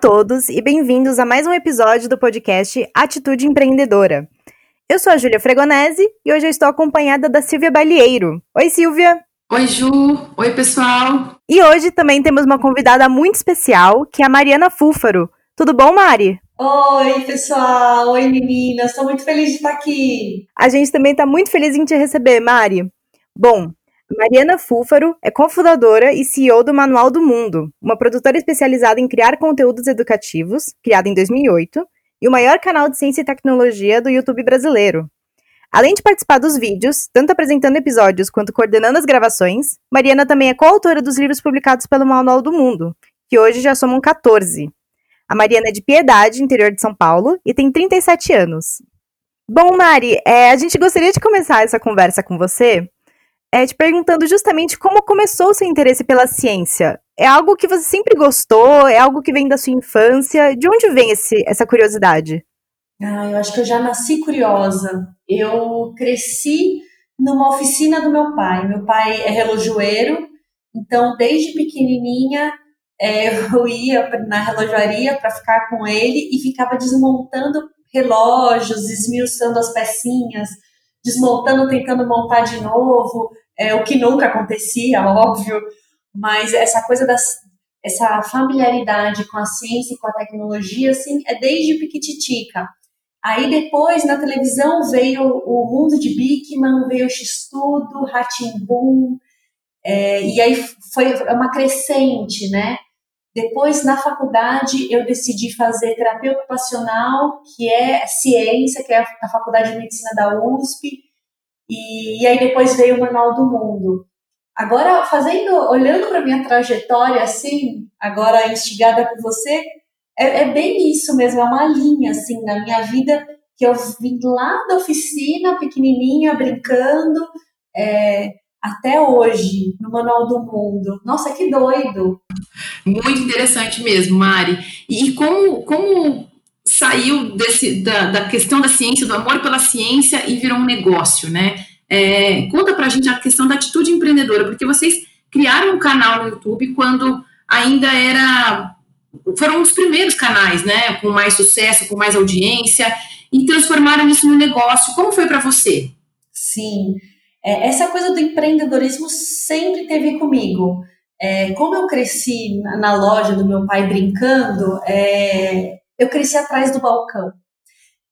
todos e bem-vindos a mais um episódio do podcast Atitude Empreendedora. Eu sou a Júlia Fregonese e hoje eu estou acompanhada da Silvia Balieiro. Oi, Silvia! Oi, Ju! Oi, pessoal! E hoje também temos uma convidada muito especial, que é a Mariana Fúfaro. Tudo bom, Mari? Oi, pessoal! Oi, meninas! Estou muito feliz de estar aqui. A gente também está muito feliz em te receber, Mari. Bom, Mariana Fúfaro é cofundadora e CEO do Manual do Mundo, uma produtora especializada em criar conteúdos educativos, criada em 2008, e o maior canal de ciência e tecnologia do YouTube brasileiro. Além de participar dos vídeos, tanto apresentando episódios quanto coordenando as gravações, Mariana também é coautora dos livros publicados pelo Manual do Mundo, que hoje já somam 14. A Mariana é de Piedade, interior de São Paulo, e tem 37 anos. Bom, Mari, é, a gente gostaria de começar essa conversa com você é, te perguntando justamente como começou o seu interesse pela ciência. É algo que você sempre gostou? É algo que vem da sua infância? De onde vem esse, essa curiosidade? Ah, eu acho que eu já nasci curiosa. Eu cresci numa oficina do meu pai. Meu pai é relojoeiro, então desde pequenininha é, eu ia na relojaria para ficar com ele e ficava desmontando relógios, esmiuçando as pecinhas, desmontando, tentando montar de novo, é, o que nunca acontecia, óbvio, mas essa coisa das, essa familiaridade com a ciência e com a tecnologia, assim, é desde piquititica. Aí depois, na televisão, veio o mundo de Bigman, veio o X-Tudo, é, e aí foi uma crescente, né? Depois, na faculdade, eu decidi fazer terapia ocupacional, que é ciência, que é a Faculdade de Medicina da USP, e, e aí depois veio o Manual do Mundo. Agora, fazendo, olhando para minha trajetória, assim, agora instigada por você, é, é, bem isso mesmo, é uma linha, assim, na minha vida, que eu vim lá da oficina, pequenininha, brincando, é, até hoje, no Manual do Mundo. Nossa, que doido! Muito interessante mesmo, Mari. E como, como saiu desse, da, da questão da ciência, do amor pela ciência e virou um negócio, né? É, conta pra gente a questão da atitude empreendedora, porque vocês criaram um canal no YouTube quando ainda era. Foram os primeiros canais, né? Com mais sucesso, com mais audiência, e transformaram isso no negócio. Como foi para você? Sim, é, essa coisa do empreendedorismo sempre teve comigo. É, como eu cresci na loja do meu pai brincando, é, eu cresci atrás do balcão.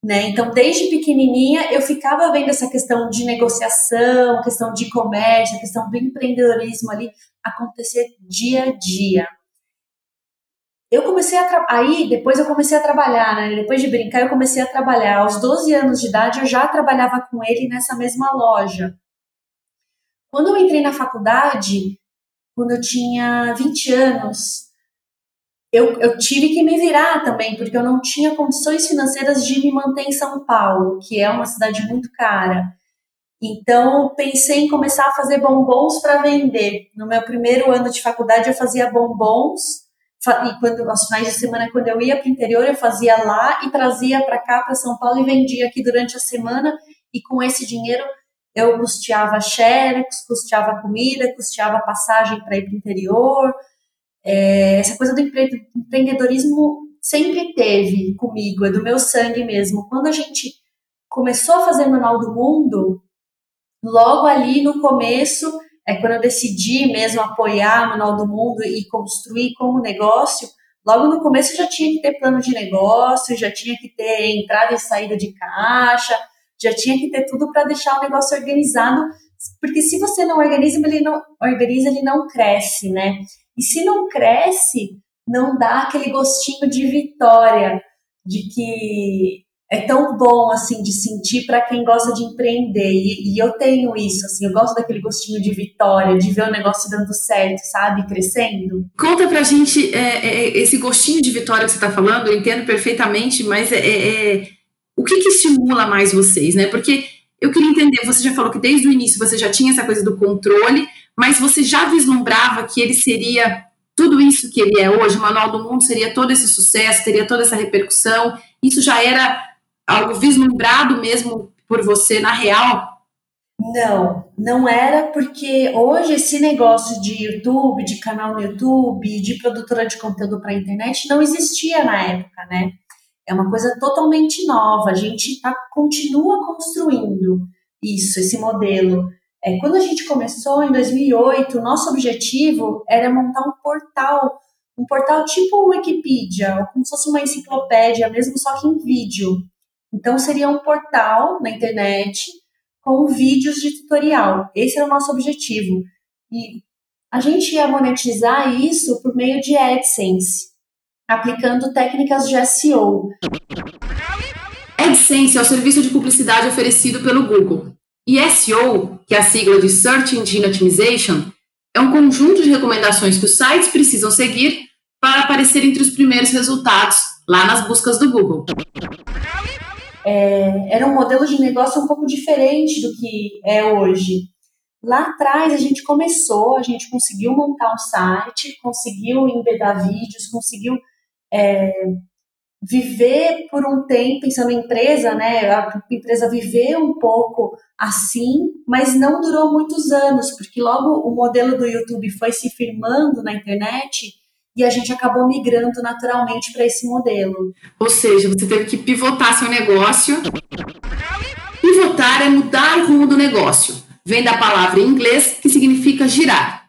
Né? Então, desde pequenininha, eu ficava vendo essa questão de negociação, questão de comércio, questão do empreendedorismo ali acontecer dia a dia. Eu comecei a aí depois eu comecei a trabalhar, né? Depois de brincar, eu comecei a trabalhar. Aos 12 anos de idade, eu já trabalhava com ele nessa mesma loja. Quando eu entrei na faculdade, quando eu tinha 20 anos, eu, eu tive que me virar também, porque eu não tinha condições financeiras de me manter em São Paulo, que é uma cidade muito cara. Então, pensei em começar a fazer bombons para vender. No meu primeiro ano de faculdade, eu fazia bombons. E quando, aos finais de semana, quando eu ia para o interior, eu fazia lá e trazia para cá, para São Paulo, e vendia aqui durante a semana. E com esse dinheiro, eu custeava xerox, custeava comida, custeava passagem para ir para o interior, é, essa coisa do empreendedorismo sempre teve comigo, é do meu sangue mesmo. Quando a gente começou a fazer Manual do Mundo, logo ali no começo, é quando eu decidi mesmo apoiar Manual do Mundo e construir como negócio, logo no começo já tinha que ter plano de negócio, já tinha que ter entrada e saída de caixa, já tinha que ter tudo para deixar o negócio organizado, porque se você não organiza, ele não organiza, ele não cresce, né? E se não cresce, não dá aquele gostinho de vitória, de que é tão bom assim de sentir para quem gosta de empreender. E, e, eu tenho isso, assim, eu gosto daquele gostinho de vitória, de ver o negócio dando certo, sabe, crescendo. Conta pra gente é, é, esse gostinho de vitória que você está falando, eu entendo perfeitamente, mas é, é, é, o que, que estimula mais vocês, né? Porque eu queria entender, você já falou que desde o início você já tinha essa coisa do controle, mas você já vislumbrava que ele seria tudo isso que ele é hoje, o Manual do Mundo seria todo esse sucesso, teria toda essa repercussão, isso já era algo vislumbrado mesmo por você na real? Não, não era porque hoje esse negócio de YouTube, de canal no YouTube, de produtora de conteúdo para internet não existia na época, né? É uma coisa totalmente nova. A gente tá, continua construindo isso, esse modelo. É, quando a gente começou em 2008, o nosso objetivo era montar um portal, um portal tipo o Wikipedia, como se fosse uma enciclopédia, mesmo só que em vídeo. Então seria um portal na internet com vídeos de tutorial. Esse era o nosso objetivo. E a gente ia monetizar isso por meio de AdSense, aplicando técnicas de SEO. AdSense é o serviço de publicidade oferecido pelo Google. E SEO, que é a sigla de Search Engine Optimization, é um conjunto de recomendações que os sites precisam seguir para aparecer entre os primeiros resultados lá nas buscas do Google é, era um modelo de negócio um pouco diferente do que é hoje. Lá atrás a gente começou, a gente conseguiu montar um site, conseguiu embedar vídeos, conseguiu é, viver por um tempo, pensando em empresa, né? A empresa viveu um pouco assim, mas não durou muitos anos, porque logo o modelo do YouTube foi se firmando na internet e a gente acabou migrando naturalmente para esse modelo. Ou seja, você teve que pivotar seu negócio. Pivotar é mudar o rumo do negócio. Vem da palavra em inglês que significa girar.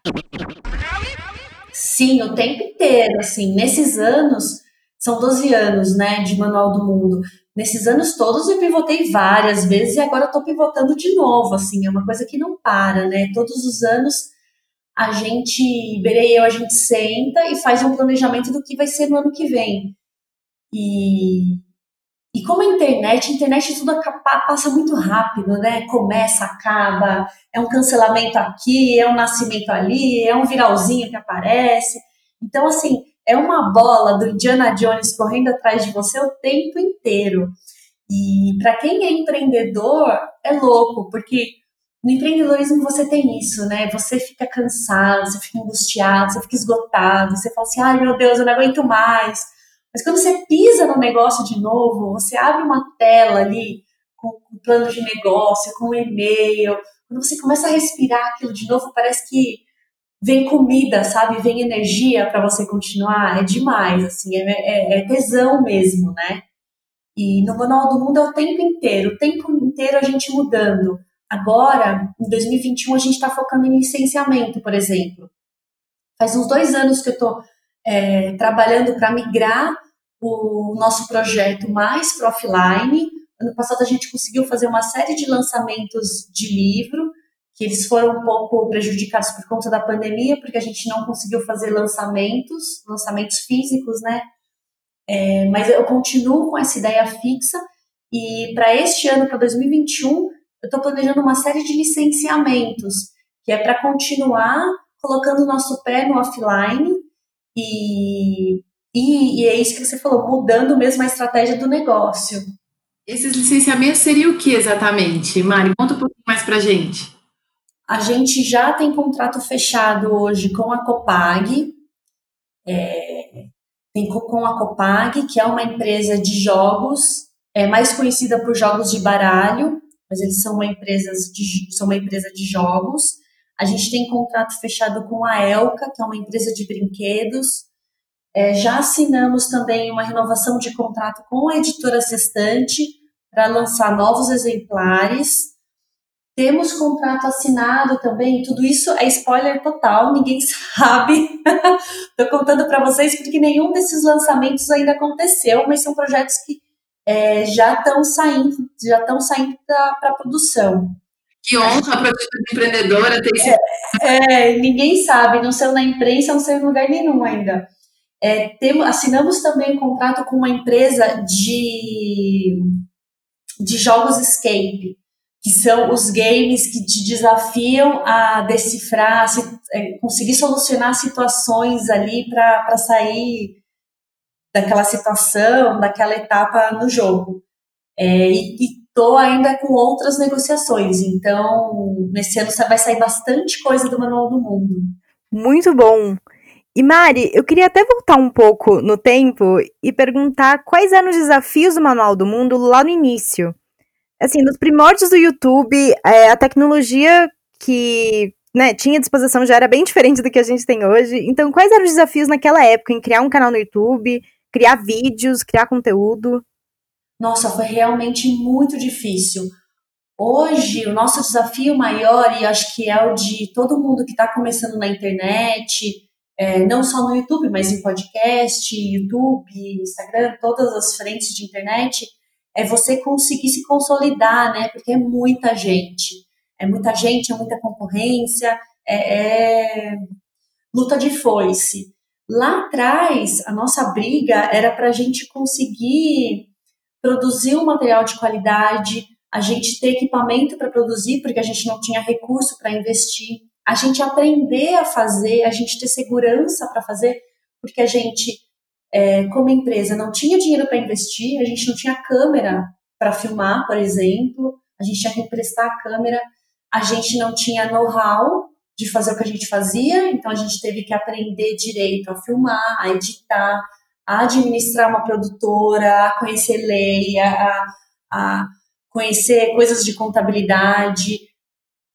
Sim, o tempo inteiro, assim, nesses anos, são 12 anos, né, de Manual do Mundo. Nesses anos todos eu pivotei várias vezes e agora estou pivotando de novo, assim, é uma coisa que não para, né? Todos os anos a gente, Berei e eu, a gente senta e faz um planejamento do que vai ser no ano que vem. E, e como a internet, a internet tudo passa muito rápido, né? Começa, acaba, é um cancelamento aqui, é um nascimento ali, é um viralzinho que aparece. Então, assim, é uma bola do Indiana Jones correndo atrás de você o tempo inteiro. E para quem é empreendedor, é louco, porque no empreendedorismo você tem isso, né? Você fica cansado, você fica angustiado, você fica esgotado, você fala assim, ai meu Deus, eu não aguento mais. Mas quando você pisa no negócio de novo, você abre uma tela ali com o plano de negócio, com o e-mail, quando você começa a respirar aquilo de novo, parece que vem comida, sabe? Vem energia para você continuar. É demais, assim, é, é, é tesão mesmo, né? E no Manual do Mundo é o tempo inteiro, o tempo inteiro a gente mudando. Agora, em 2021, a gente está focando em licenciamento, por exemplo. Faz uns dois anos que eu estou é, trabalhando para migrar o nosso projeto mais para offline. Ano passado a gente conseguiu fazer uma série de lançamentos de livro, que eles foram um pouco prejudicados por conta da pandemia, porque a gente não conseguiu fazer lançamentos, lançamentos físicos, né? É, mas eu continuo com essa ideia fixa e para este ano, para 2021, eu estou planejando uma série de licenciamentos, que é para continuar colocando o nosso pé no offline e, e, e, é isso que você falou, mudando mesmo a estratégia do negócio. Esses licenciamentos seriam o que exatamente? Mari, conta um pouquinho mais para gente. A gente já tem contrato fechado hoje com a Copag, é, tem com a Copag, que é uma empresa de jogos, é mais conhecida por jogos de baralho, mas eles são uma empresa de, são uma empresa de jogos. A gente tem contrato fechado com a Elka, que é uma empresa de brinquedos. É, já assinamos também uma renovação de contrato com a editora Sextante para lançar novos exemplares. Temos contrato assinado também, tudo isso é spoiler total, ninguém sabe. Estou contando para vocês porque nenhum desses lançamentos ainda aconteceu, mas são projetos que é, já estão saindo, já estão saindo para produção. Que honra para a empreendedora ter esse. É, é, ninguém sabe, não saiu na imprensa, não saiu em lugar nenhum ainda. É, temos, assinamos também um contrato com uma empresa de, de jogos escape, que são os games que te desafiam a decifrar, se, é, conseguir solucionar situações ali para sair daquela situação, daquela etapa no jogo. É, e estou ainda com outras negociações, então nesse ano vai sair bastante coisa do Manual do Mundo. Muito bom! E Mari, eu queria até voltar um pouco no tempo e perguntar quais eram os desafios do Manual do Mundo lá no início. assim, nos primórdios do YouTube, é, a tecnologia que né, tinha disposição já era bem diferente do que a gente tem hoje. Então, quais eram os desafios naquela época em criar um canal no YouTube, criar vídeos, criar conteúdo? Nossa, foi realmente muito difícil. Hoje, o nosso desafio maior, e acho que é o de todo mundo que está começando na internet, é, não só no YouTube, mas em podcast, YouTube, Instagram, todas as frentes de internet, é você conseguir se consolidar, né? Porque é muita gente. É muita gente, é muita concorrência, é, é luta de foice. Lá atrás, a nossa briga era para a gente conseguir produzir um material de qualidade, a gente ter equipamento para produzir, porque a gente não tinha recurso para investir, a gente aprender a fazer, a gente ter segurança para fazer, porque a gente, é, como empresa, não tinha dinheiro para investir, a gente não tinha câmera para filmar, por exemplo, a gente tinha que emprestar a câmera, a gente não tinha know-how de fazer o que a gente fazia, então a gente teve que aprender direito a filmar, a editar, a administrar uma produtora, a conhecer lei, a, a conhecer coisas de contabilidade.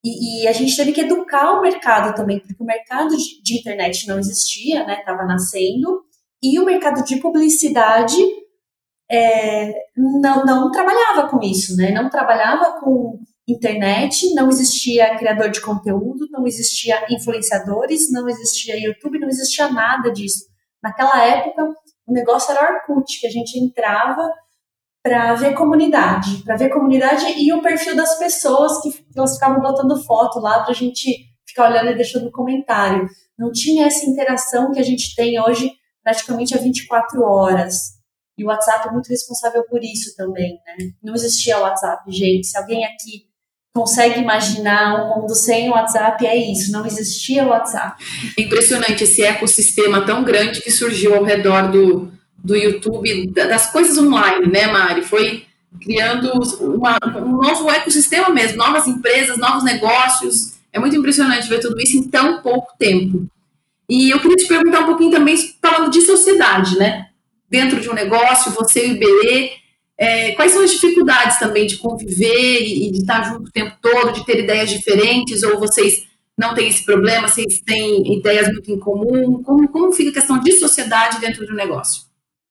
E, e, a gente teve que educar o mercado também, porque o mercado de, de internet não existia, né? Estava nascendo. E o mercado de publicidade é, não, não trabalhava com isso, né? Não trabalhava com internet, não existia criador de conteúdo, não existia influenciadores, não existia YouTube, não existia nada disso. Naquela época, o negócio era Orkut, que a gente entrava para ver comunidade, para ver comunidade e o perfil das pessoas que elas ficavam botando foto lá para a gente ficar olhando e deixando comentário. Não tinha essa interação que a gente tem hoje praticamente a 24 horas. E o WhatsApp é muito responsável por isso também, né? Não existia WhatsApp, gente. Se alguém aqui consegue imaginar um mundo sem o WhatsApp, é isso, não existia o WhatsApp. Impressionante esse ecossistema tão grande que surgiu ao redor do, do YouTube, das coisas online, né, Mari? Foi criando uma, um novo ecossistema mesmo, novas empresas, novos negócios. É muito impressionante ver tudo isso em tão pouco tempo. E eu queria te perguntar um pouquinho também, falando de sociedade, né? Dentro de um negócio, você e o Iberê, é, quais são as dificuldades também de conviver e, de estar junto o tempo todo, de ter ideias diferentes, ou vocês não têm esse problema, vocês têm ideias muito em comum? Como, como fica a questão de sociedade dentro de um negócio?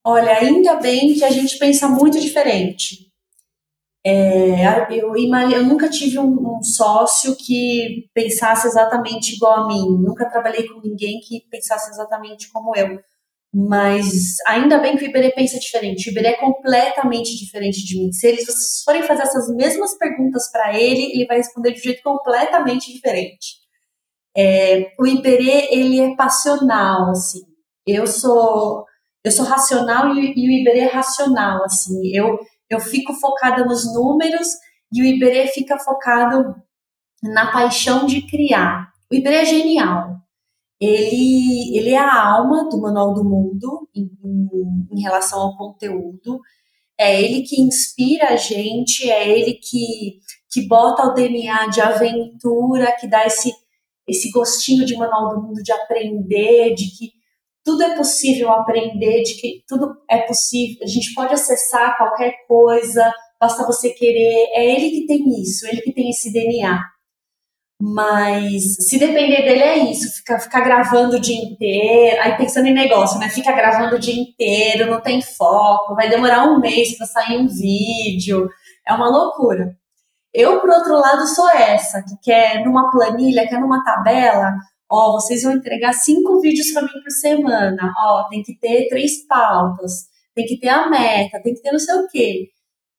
Olha, ainda bem que a gente pensa muito diferente. É, eu, eu, nunca tive um, um, sócio que pensasse exatamente igual a mim. Nunca trabalhei com ninguém que pensasse exatamente como eu. Mas ainda bem que o Iberê pensa diferente. O Iberê é completamente diferente de mim. Se eles vocês forem fazer essas mesmas perguntas para ele, ele vai responder de um jeito completamente diferente. É, o Iberê, ele é passional, assim. Eu sou eu sou racional e, e o Iberê é racional, assim. Eu, eu fico focada nos números e o Iberê fica focado na paixão de criar. O Iberê é genial ele, ele é a alma do Manual do Mundo em, em, em, relação ao conteúdo. É ele que inspira a gente, é ele que, que bota o DNA de aventura, que dá esse, esse gostinho de Manual do Mundo de aprender, de que tudo é possível aprender, de que tudo é possível, a gente pode acessar qualquer coisa, basta você querer. É ele que tem isso, ele que tem esse DNA. Mas se depender dele é isso, ficar fica gravando o dia inteiro, aí pensando em negócio, né? Fica gravando o dia inteiro, não tem foco, vai demorar um mês para sair um vídeo, é uma loucura. Eu, por outro lado, sou essa, que quer numa planilha, quer numa tabela, ó, vocês vão entregar cinco vídeos para mim por semana, ó, tem que ter três pautas, tem que ter a meta, tem que ter não sei o quê.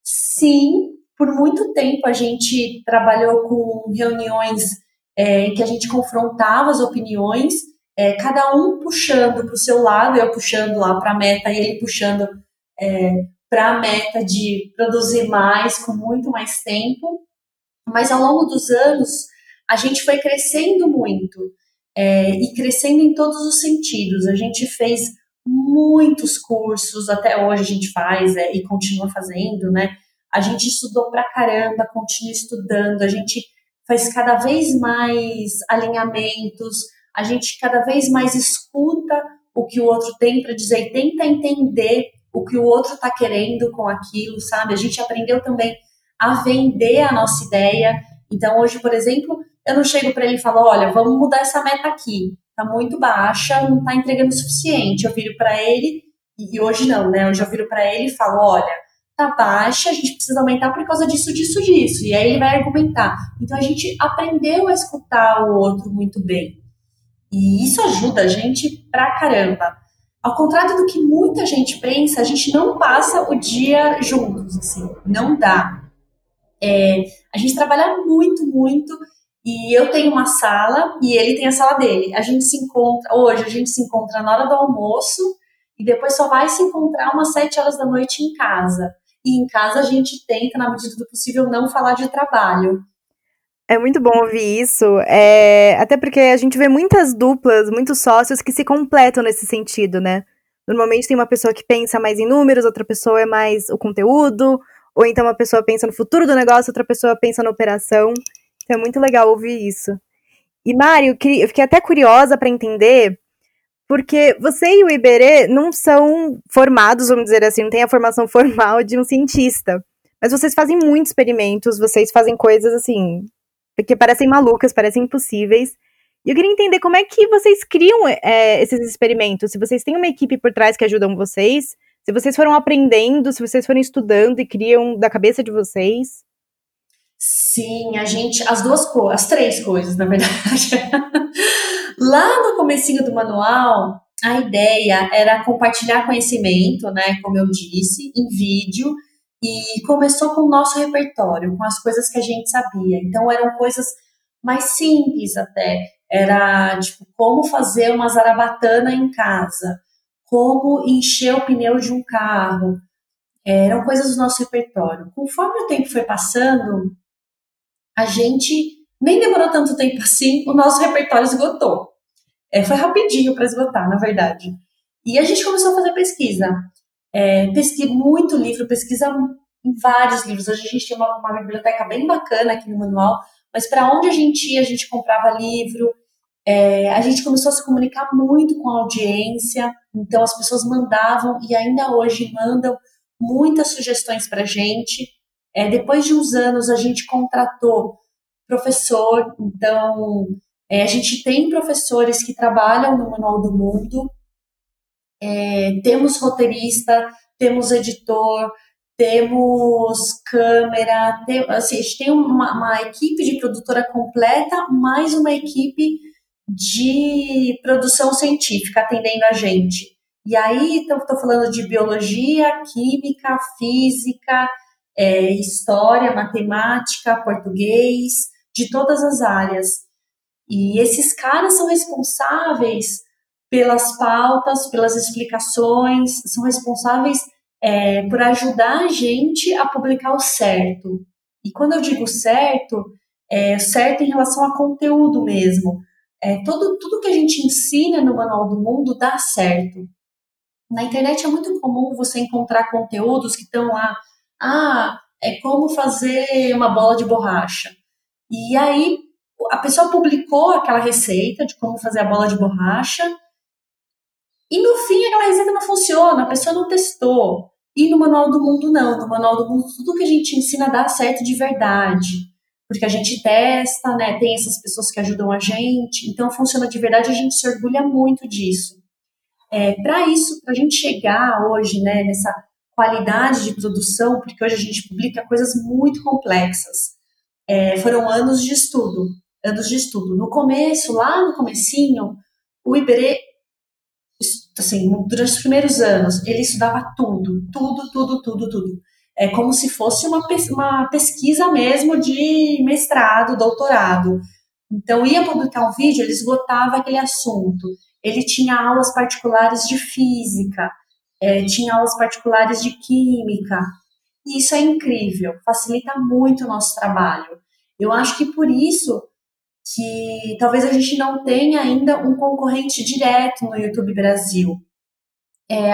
Sim, por muito tempo a gente trabalhou com reuniões é, em que a gente confrontava as opiniões, é, cada um puxando para o seu lado, eu puxando lá para a meta e ele puxando é, para a meta de produzir mais, com muito mais tempo. Mas ao longo dos anos, a gente foi crescendo muito é, e crescendo em todos os sentidos. A gente fez muitos cursos, até hoje a gente faz é, e continua fazendo, né? A gente estudou pra caramba, continua estudando, a gente faz cada vez mais alinhamentos, a gente cada vez mais escuta o que o outro tem para dizer e tenta entender o que o outro está querendo com aquilo, sabe? A gente aprendeu também a vender a nossa ideia. Então, hoje, por exemplo, eu não chego para ele e falo: olha, vamos mudar essa meta aqui, tá muito baixa, não tá entregando o suficiente. Eu viro para ele, e hoje não, né? Hoje eu viro para ele e falo: olha, tá baixa, a gente precisa aumentar por causa disso, disso, disso. E aí ele vai argumentar. Então a gente aprendeu a escutar o outro muito bem. E isso ajuda a gente pra caramba. Ao contrário do que muita gente pensa, a gente não passa o dia juntos, assim, não dá. É, a gente trabalha muito, muito, e eu tenho uma sala e ele tem a sala dele. A gente se encontra, hoje a gente se encontra na hora do almoço e depois só vai se encontrar umas sete horas da noite em casa. E em casa a gente tenta, na medida do possível, não falar de trabalho. É muito bom ouvir isso, é... até porque a gente vê muitas duplas, muitos sócios que se completam nesse sentido, né? Normalmente tem uma pessoa que pensa mais em números, outra pessoa é mais o conteúdo, ou então uma pessoa pensa no futuro do negócio, outra pessoa pensa na operação. Então é muito legal ouvir isso. E Mário, eu fiquei até curiosa para entender porque você e o Iberê não são formados, vamos dizer assim, não tem a formação formal de um cientista. Mas vocês fazem muitos experimentos, vocês fazem coisas assim, que parecem malucas, parecem impossíveis. E eu queria entender como é que vocês criam é, esses experimentos. Se vocês têm uma equipe por trás que ajudam vocês, se vocês foram aprendendo, se vocês foram estudando e criam da cabeça de vocês. Sim, a gente, as duas as três coisas, na verdade. Lá no comecinho do manual, a ideia era compartilhar conhecimento, né, como eu disse, em vídeo, e começou com o nosso repertório, com as coisas que a gente sabia. Então eram coisas mais simples até. Era tipo como fazer uma zarabatana em casa, como encher o pneu de um carro. Eram coisas do nosso repertório. Conforme o tempo foi passando, a gente nem demorou tanto tempo assim, o nosso repertório esgotou. É, foi rapidinho para esgotar, na verdade. E a gente começou a fazer pesquisa. É, pesquisa muito livro, pesquisa em vários livros. Hoje a gente tem uma, uma biblioteca bem bacana aqui no manual, mas para onde a gente ia, a gente comprava livro. É, a gente começou a se comunicar muito com a audiência, então as pessoas mandavam e ainda hoje mandam muitas sugestões para a gente. É, depois de uns anos, a gente contratou professor, então é, a gente tem professores que trabalham no Manual do Mundo, é, temos roteirista, temos editor, temos câmera, tem, assim, a gente tem uma, uma equipe de produtora completa, mais uma equipe de produção científica atendendo a gente. E aí, estou falando de biologia, química, física, é, história, matemática, português, de todas as áreas. E esses caras são responsáveis pelas pautas, pelas explicações, são responsáveis é, por ajudar a gente a publicar o certo. E quando eu digo certo, é certo em relação a conteúdo mesmo. É, todo, tudo que a gente ensina no Manual do Mundo dá certo. Na internet é muito comum você encontrar conteúdos que estão lá ah, é como fazer uma bola de borracha. E aí a pessoa publicou aquela receita de como fazer a bola de borracha. E no fim aquela receita não funciona, a pessoa não testou. E no Manual do Mundo não, no Manual do Mundo tudo que a gente ensina dá certo de verdade. Porque a gente testa, né? Tem essas pessoas que ajudam a gente, então funciona de verdade, a gente se orgulha muito disso. É, para isso, para a gente chegar hoje, né, nessa qualidade de produção, porque hoje a gente publica coisas muito complexas. É, foram anos de estudo, anos de estudo. No começo, lá no comecinho, o Iberê, assim, durante os primeiros anos, ele estudava tudo, tudo, tudo, tudo, tudo. É como se fosse uma, uma pesquisa mesmo de mestrado, doutorado. Então, ia publicar um vídeo, ele esgotava aquele assunto. Ele tinha aulas particulares de física, é, tinha aulas particulares de química. E isso é incrível, facilita muito o nosso trabalho. Eu acho que por isso que talvez a gente não tenha ainda um concorrente direto no YouTube Brasil. É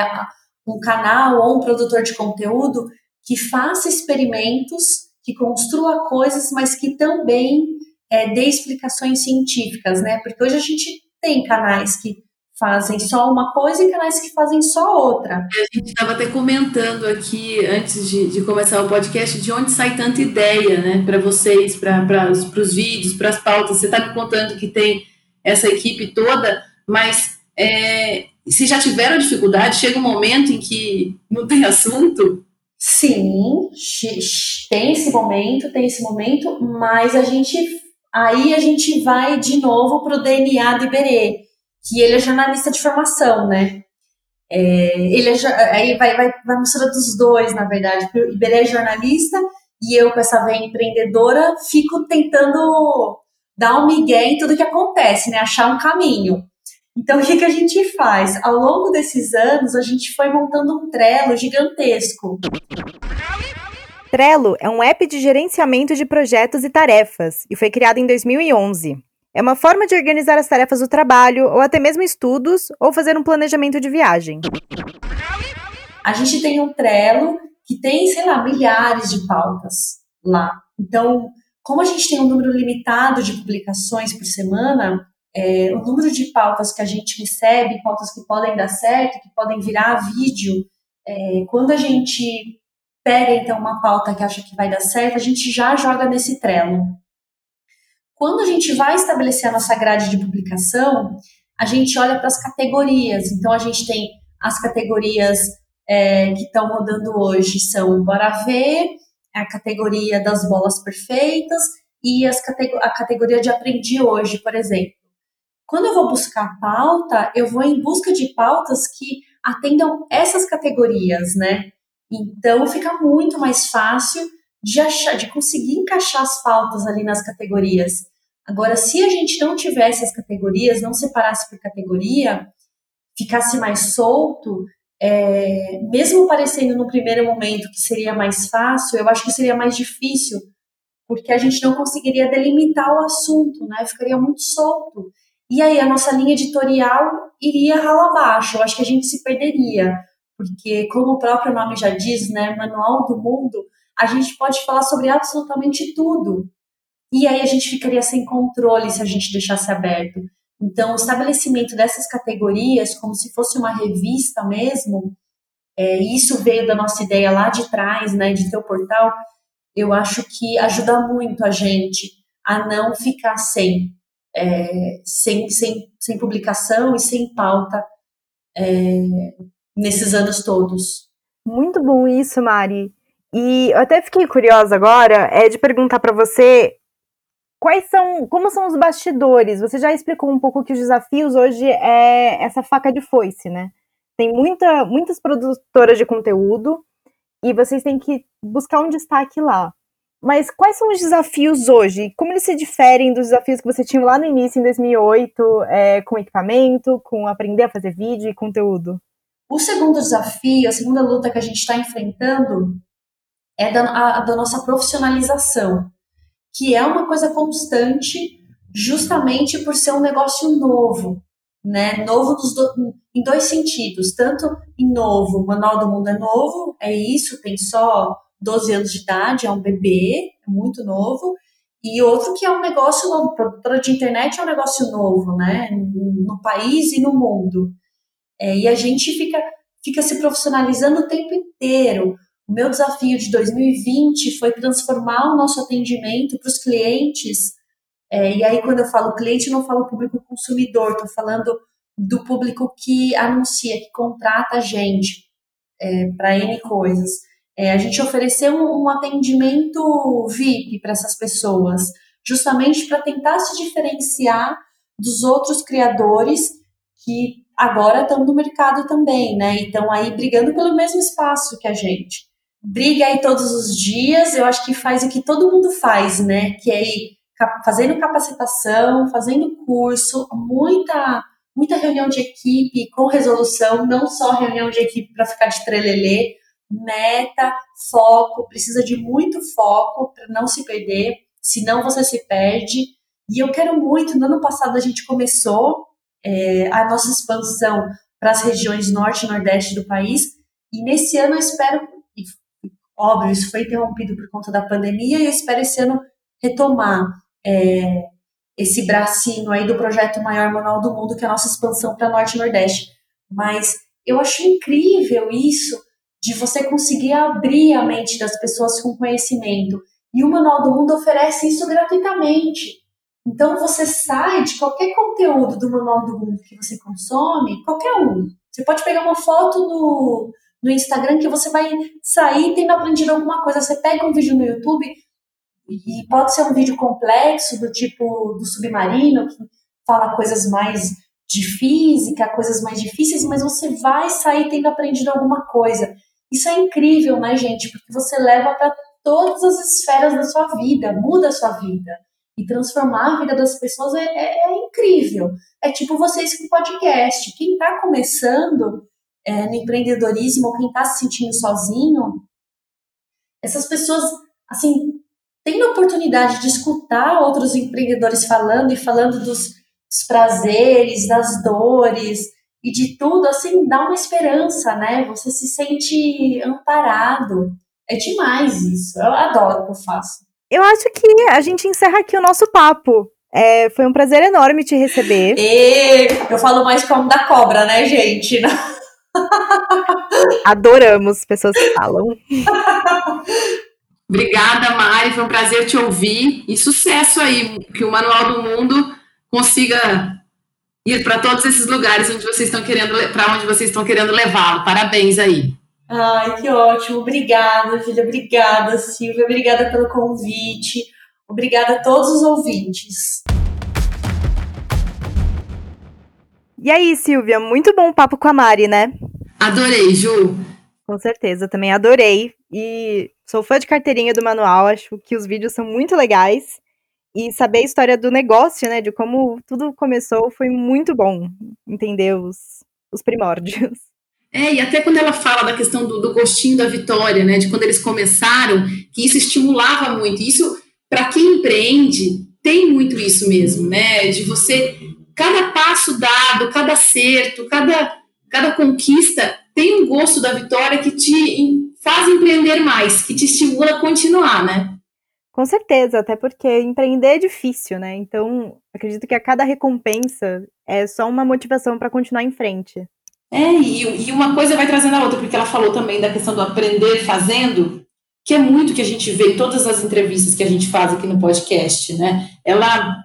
um canal ou um produtor de conteúdo que faça experimentos, que construa coisas, mas que também é, dê explicações científicas, né? Porque hoje a gente tem canais que fazem só uma coisa e canais que fazem só outra. A gente estava até comentando aqui, antes de, de, começar o podcast, de onde sai tanta ideia, né, para vocês, para os vídeos, para as pautas. Você está me contando que tem essa equipe toda, mas é, se já tiveram dificuldade, chega um momento em que não tem assunto? Sim, tem esse momento, tem esse momento, mas a gente aí a gente vai de novo para o DNA do Iberê, que ele é jornalista de formação, né? É, ele é, aí vai, vai, vai mistura dos dois, na verdade, o Iberê é jornalista e eu, com essa veia empreendedora, fico tentando dar um migué em tudo que acontece, né? Achar um caminho. Então, o que, que a gente faz? Ao longo desses anos, a gente foi montando um Trello gigantesco. Trello é um app de gerenciamento de projetos e tarefas e foi criado em 2011. É uma forma de organizar as tarefas do trabalho, ou até mesmo estudos, ou fazer um planejamento de viagem. A gente tem um Trello que tem, sei lá, milhares de pautas lá. Então, como a gente tem um número limitado de publicações por semana, é, o número de pautas que a gente recebe, pautas que podem dar certo, que podem virar vídeo, é, quando a gente pega então uma pauta que acha que vai dar certo, a gente já joga nesse Trello. Quando a gente vai estabelecer a nossa grade de publicação, a gente olha para as categorias. Então a gente tem as categorias é, que estão rodando hoje são Bora Ver, a categoria das bolas perfeitas e as a categoria de aprendi hoje, por exemplo. Quando eu vou buscar pauta, eu vou em busca de pautas que atendam essas categorias, né? Então fica muito mais fácil de achar, de conseguir encaixar as pautas ali nas categorias. Agora, se a gente não tivesse as categorias, não separasse por categoria, ficasse mais solto, é, mesmo parecendo no primeiro momento que seria mais fácil, eu acho que seria mais difícil, porque a gente não conseguiria delimitar o assunto, né? Ficaria muito solto. E aí a nossa linha editorial iria rala abaixo. Eu acho que a gente se perderia, porque como o próprio nome já diz, né, Manual do Mundo, a gente pode falar sobre absolutamente tudo. E aí a gente ficaria sem controle se a gente deixasse aberto. Então, o estabelecimento dessas categorias, como se fosse uma revista mesmo, é, isso veio da nossa ideia lá de trás, né, de ter o portal, eu acho que ajuda muito a gente a não ficar sem é, sem, sem, sem publicação e sem pauta é, nesses anos todos. Muito bom isso, Mari. E eu até fiquei curiosa agora é de perguntar para você quais são, como são os bastidores. Você já explicou um pouco que os desafios hoje é essa faca de foice, né? Tem muita, muitas produtoras de conteúdo e vocês têm que buscar um destaque lá. Mas quais são os desafios hoje? Como eles se diferem dos desafios que você tinha lá no início, em 2008, é, com equipamento, com aprender a fazer vídeo e conteúdo? O segundo desafio, a segunda luta que a gente está enfrentando é da, a, da nossa profissionalização, que é uma coisa constante, justamente por ser um negócio novo, né? Novo do, em dois sentidos, tanto em novo, o Manual do Mundo é novo, é isso, tem só 12 anos de idade, é um bebê, é muito novo, e outro que é um negócio novo, produtora de internet é um negócio novo, né, no país e no mundo. É, e a gente fica, fica se profissionalizando o tempo inteiro. O meu desafio de 2020 foi transformar o nosso atendimento para os clientes. É, e aí, quando eu falo cliente, não falo público consumidor, estou falando do público que anuncia, que contrata a gente é, para N coisas. É, a gente ofereceu um, atendimento VIP para essas pessoas, justamente para tentar se diferenciar dos outros criadores que agora estão no mercado também, né? E estão aí brigando pelo mesmo espaço que a gente. Briga aí todos os dias, eu acho que faz o que todo mundo faz, né? Que é ir fazendo capacitação, fazendo curso, muita muita reunião de equipe com resolução, não só reunião de equipe para ficar de trelelê, meta, foco, precisa de muito foco para não se perder, senão você se perde. E eu quero muito, no ano passado a gente começou é, a nossa expansão para as regiões norte e nordeste do país, e nesse ano eu espero, óbvio, isso foi interrompido por conta da pandemia, e eu espero esse ano retomar é, esse bracinho aí do projeto Maior Manual do Mundo, que é a nossa expansão para Norte e Nordeste. Mas eu acho incrível isso de você conseguir abrir a mente das pessoas com conhecimento. E o Manual do Mundo oferece isso gratuitamente. Então você sai de qualquer conteúdo do Manual do Mundo que você consome, qualquer um. Você pode pegar uma foto no, no Instagram que você vai sair tendo aprendido alguma coisa. Você pega um vídeo no YouTube e pode ser um vídeo complexo, do tipo do submarino, que fala coisas mais de física, coisas mais difíceis, mas você vai sair tendo aprendido alguma coisa. Isso é incrível, né, gente? Porque você leva para todas as esferas da sua vida, muda a sua vida. E transformar a vida das pessoas é, é, é incrível. É tipo vocês com podcast. Quem está começando é, no empreendedorismo, ou quem está se sentindo sozinho, essas pessoas, assim, tendo a oportunidade de escutar outros empreendedores falando e falando dos, dos prazeres, das dores e de tudo, assim, dá uma esperança, né? Você se sente amparado. É demais isso. Eu adoro o que eu faço. Eu acho que a gente encerra aqui o nosso papo. É, foi um prazer enorme te receber. E eu falo mais como da cobra, né, gente? Adoramos pessoas que falam. Obrigada, Mari. Foi um prazer te ouvir. E sucesso aí, que o Manual do Mundo consiga ir para todos esses lugares onde vocês estão querendo, para onde vocês estão querendo levá-lo. Parabéns aí. Ai, que ótimo. Obrigada, filha. Obrigada, Silvia. Obrigada pelo convite. Obrigada a todos os ouvintes. E aí, Silvia, muito bom o papo com a Mari, né? Adorei, Ju. Com certeza, também adorei. E sou fã de carteirinha do manual, acho que os vídeos são muito legais. E saber a história do negócio, né, de como tudo começou, foi muito bom entender os, os primórdios. É, e até quando ela fala da questão do, do, gostinho da vitória, né, de quando eles começaram, que isso estimulava muito. Isso, para quem empreende, tem muito isso mesmo, né, de você, cada passo dado, cada acerto, cada, cada conquista tem um gosto da vitória que te faz empreender mais, que te estimula a continuar, né? Com certeza, até porque empreender é difícil, né? Então, acredito que a cada recompensa é só uma motivação para continuar em frente. É, e, e, uma coisa vai trazendo a outra, porque ela falou também da questão do aprender fazendo, que é muito que a gente vê em todas as entrevistas que a gente faz aqui no podcast, né? Ela,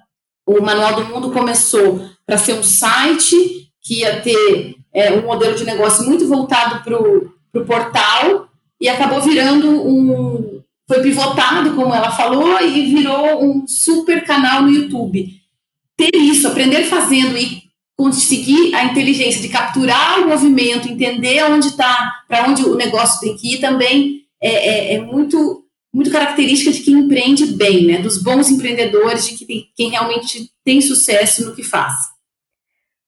o Manual do Mundo começou para ser um site que ia ter é, um modelo de negócio muito voltado para o portal e acabou virando um. Foi pivotado, como ela falou, e virou um super canal no YouTube. Ter isso, aprender fazendo e conseguir a inteligência de capturar o movimento, entender onde está, para onde o negócio tem que ir, também é, é, é, muito, muito característica de quem empreende bem, né? Dos bons empreendedores, de que, quem realmente tem sucesso no que faz.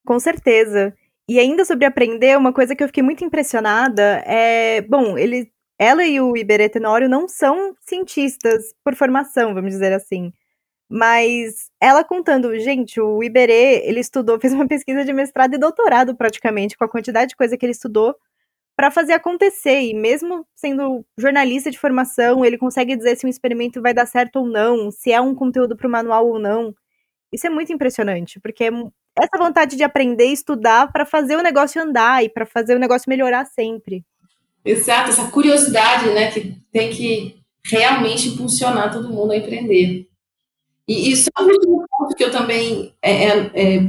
Com certeza. E ainda sobre aprender, uma coisa que eu fiquei muito impressionada é, bom, ele, ela e o Iberê Tenório não são cientistas por formação, vamos dizer assim. Mas ela contando, gente, o Iberê, ele estudou, fez uma pesquisa de mestrado e doutorado praticamente, com a quantidade de coisa que ele estudou para fazer acontecer. E mesmo sendo jornalista de formação, ele consegue dizer se um experimento vai dar certo ou não, se é um conteúdo para o manual ou não. Isso é muito impressionante, porque é essa vontade de aprender e estudar para fazer o negócio andar e para fazer o negócio melhorar sempre. Exato, essa curiosidade, né, que tem que realmente impulsionar todo mundo a empreender. E, e só um último ponto que eu também é, é, é,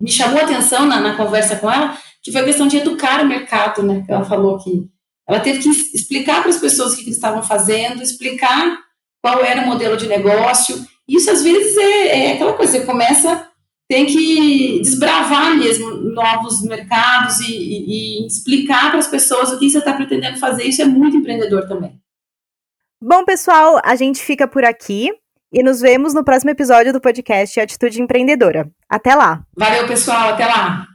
me chamou a atenção na, na, conversa com ela, que foi a questão de educar o mercado, né, que ela falou que ela teve que explicar para as pessoas o que, que eles estavam fazendo, explicar qual era o modelo de negócio. Isso às vezes é, é aquela coisa, você começa tem que desbravar mesmo novos mercados e, e, e explicar para as pessoas o que você está pretendendo fazer. Isso é muito empreendedor também. Bom, pessoal, a gente fica por aqui e nos vemos no próximo episódio do podcast Atitude Empreendedora. Até lá! Valeu, pessoal, até lá!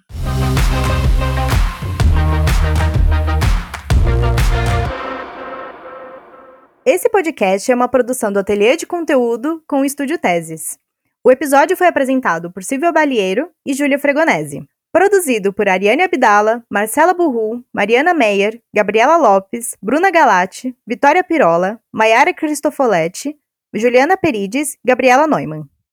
Esse podcast é uma produção do Ateliê de Conteúdo com o Estúdio Teses. O episódio foi apresentado por Silvio Balieiro e Júlia Fregonese. Produzido por Ariane Abdala, Marcela Burru, Mariana Meyer, Gabriela Lopes, Bruna Galati, Vitória Pirola, Maiara Cristofoletti, Juliana Perides e Gabriela Neumann.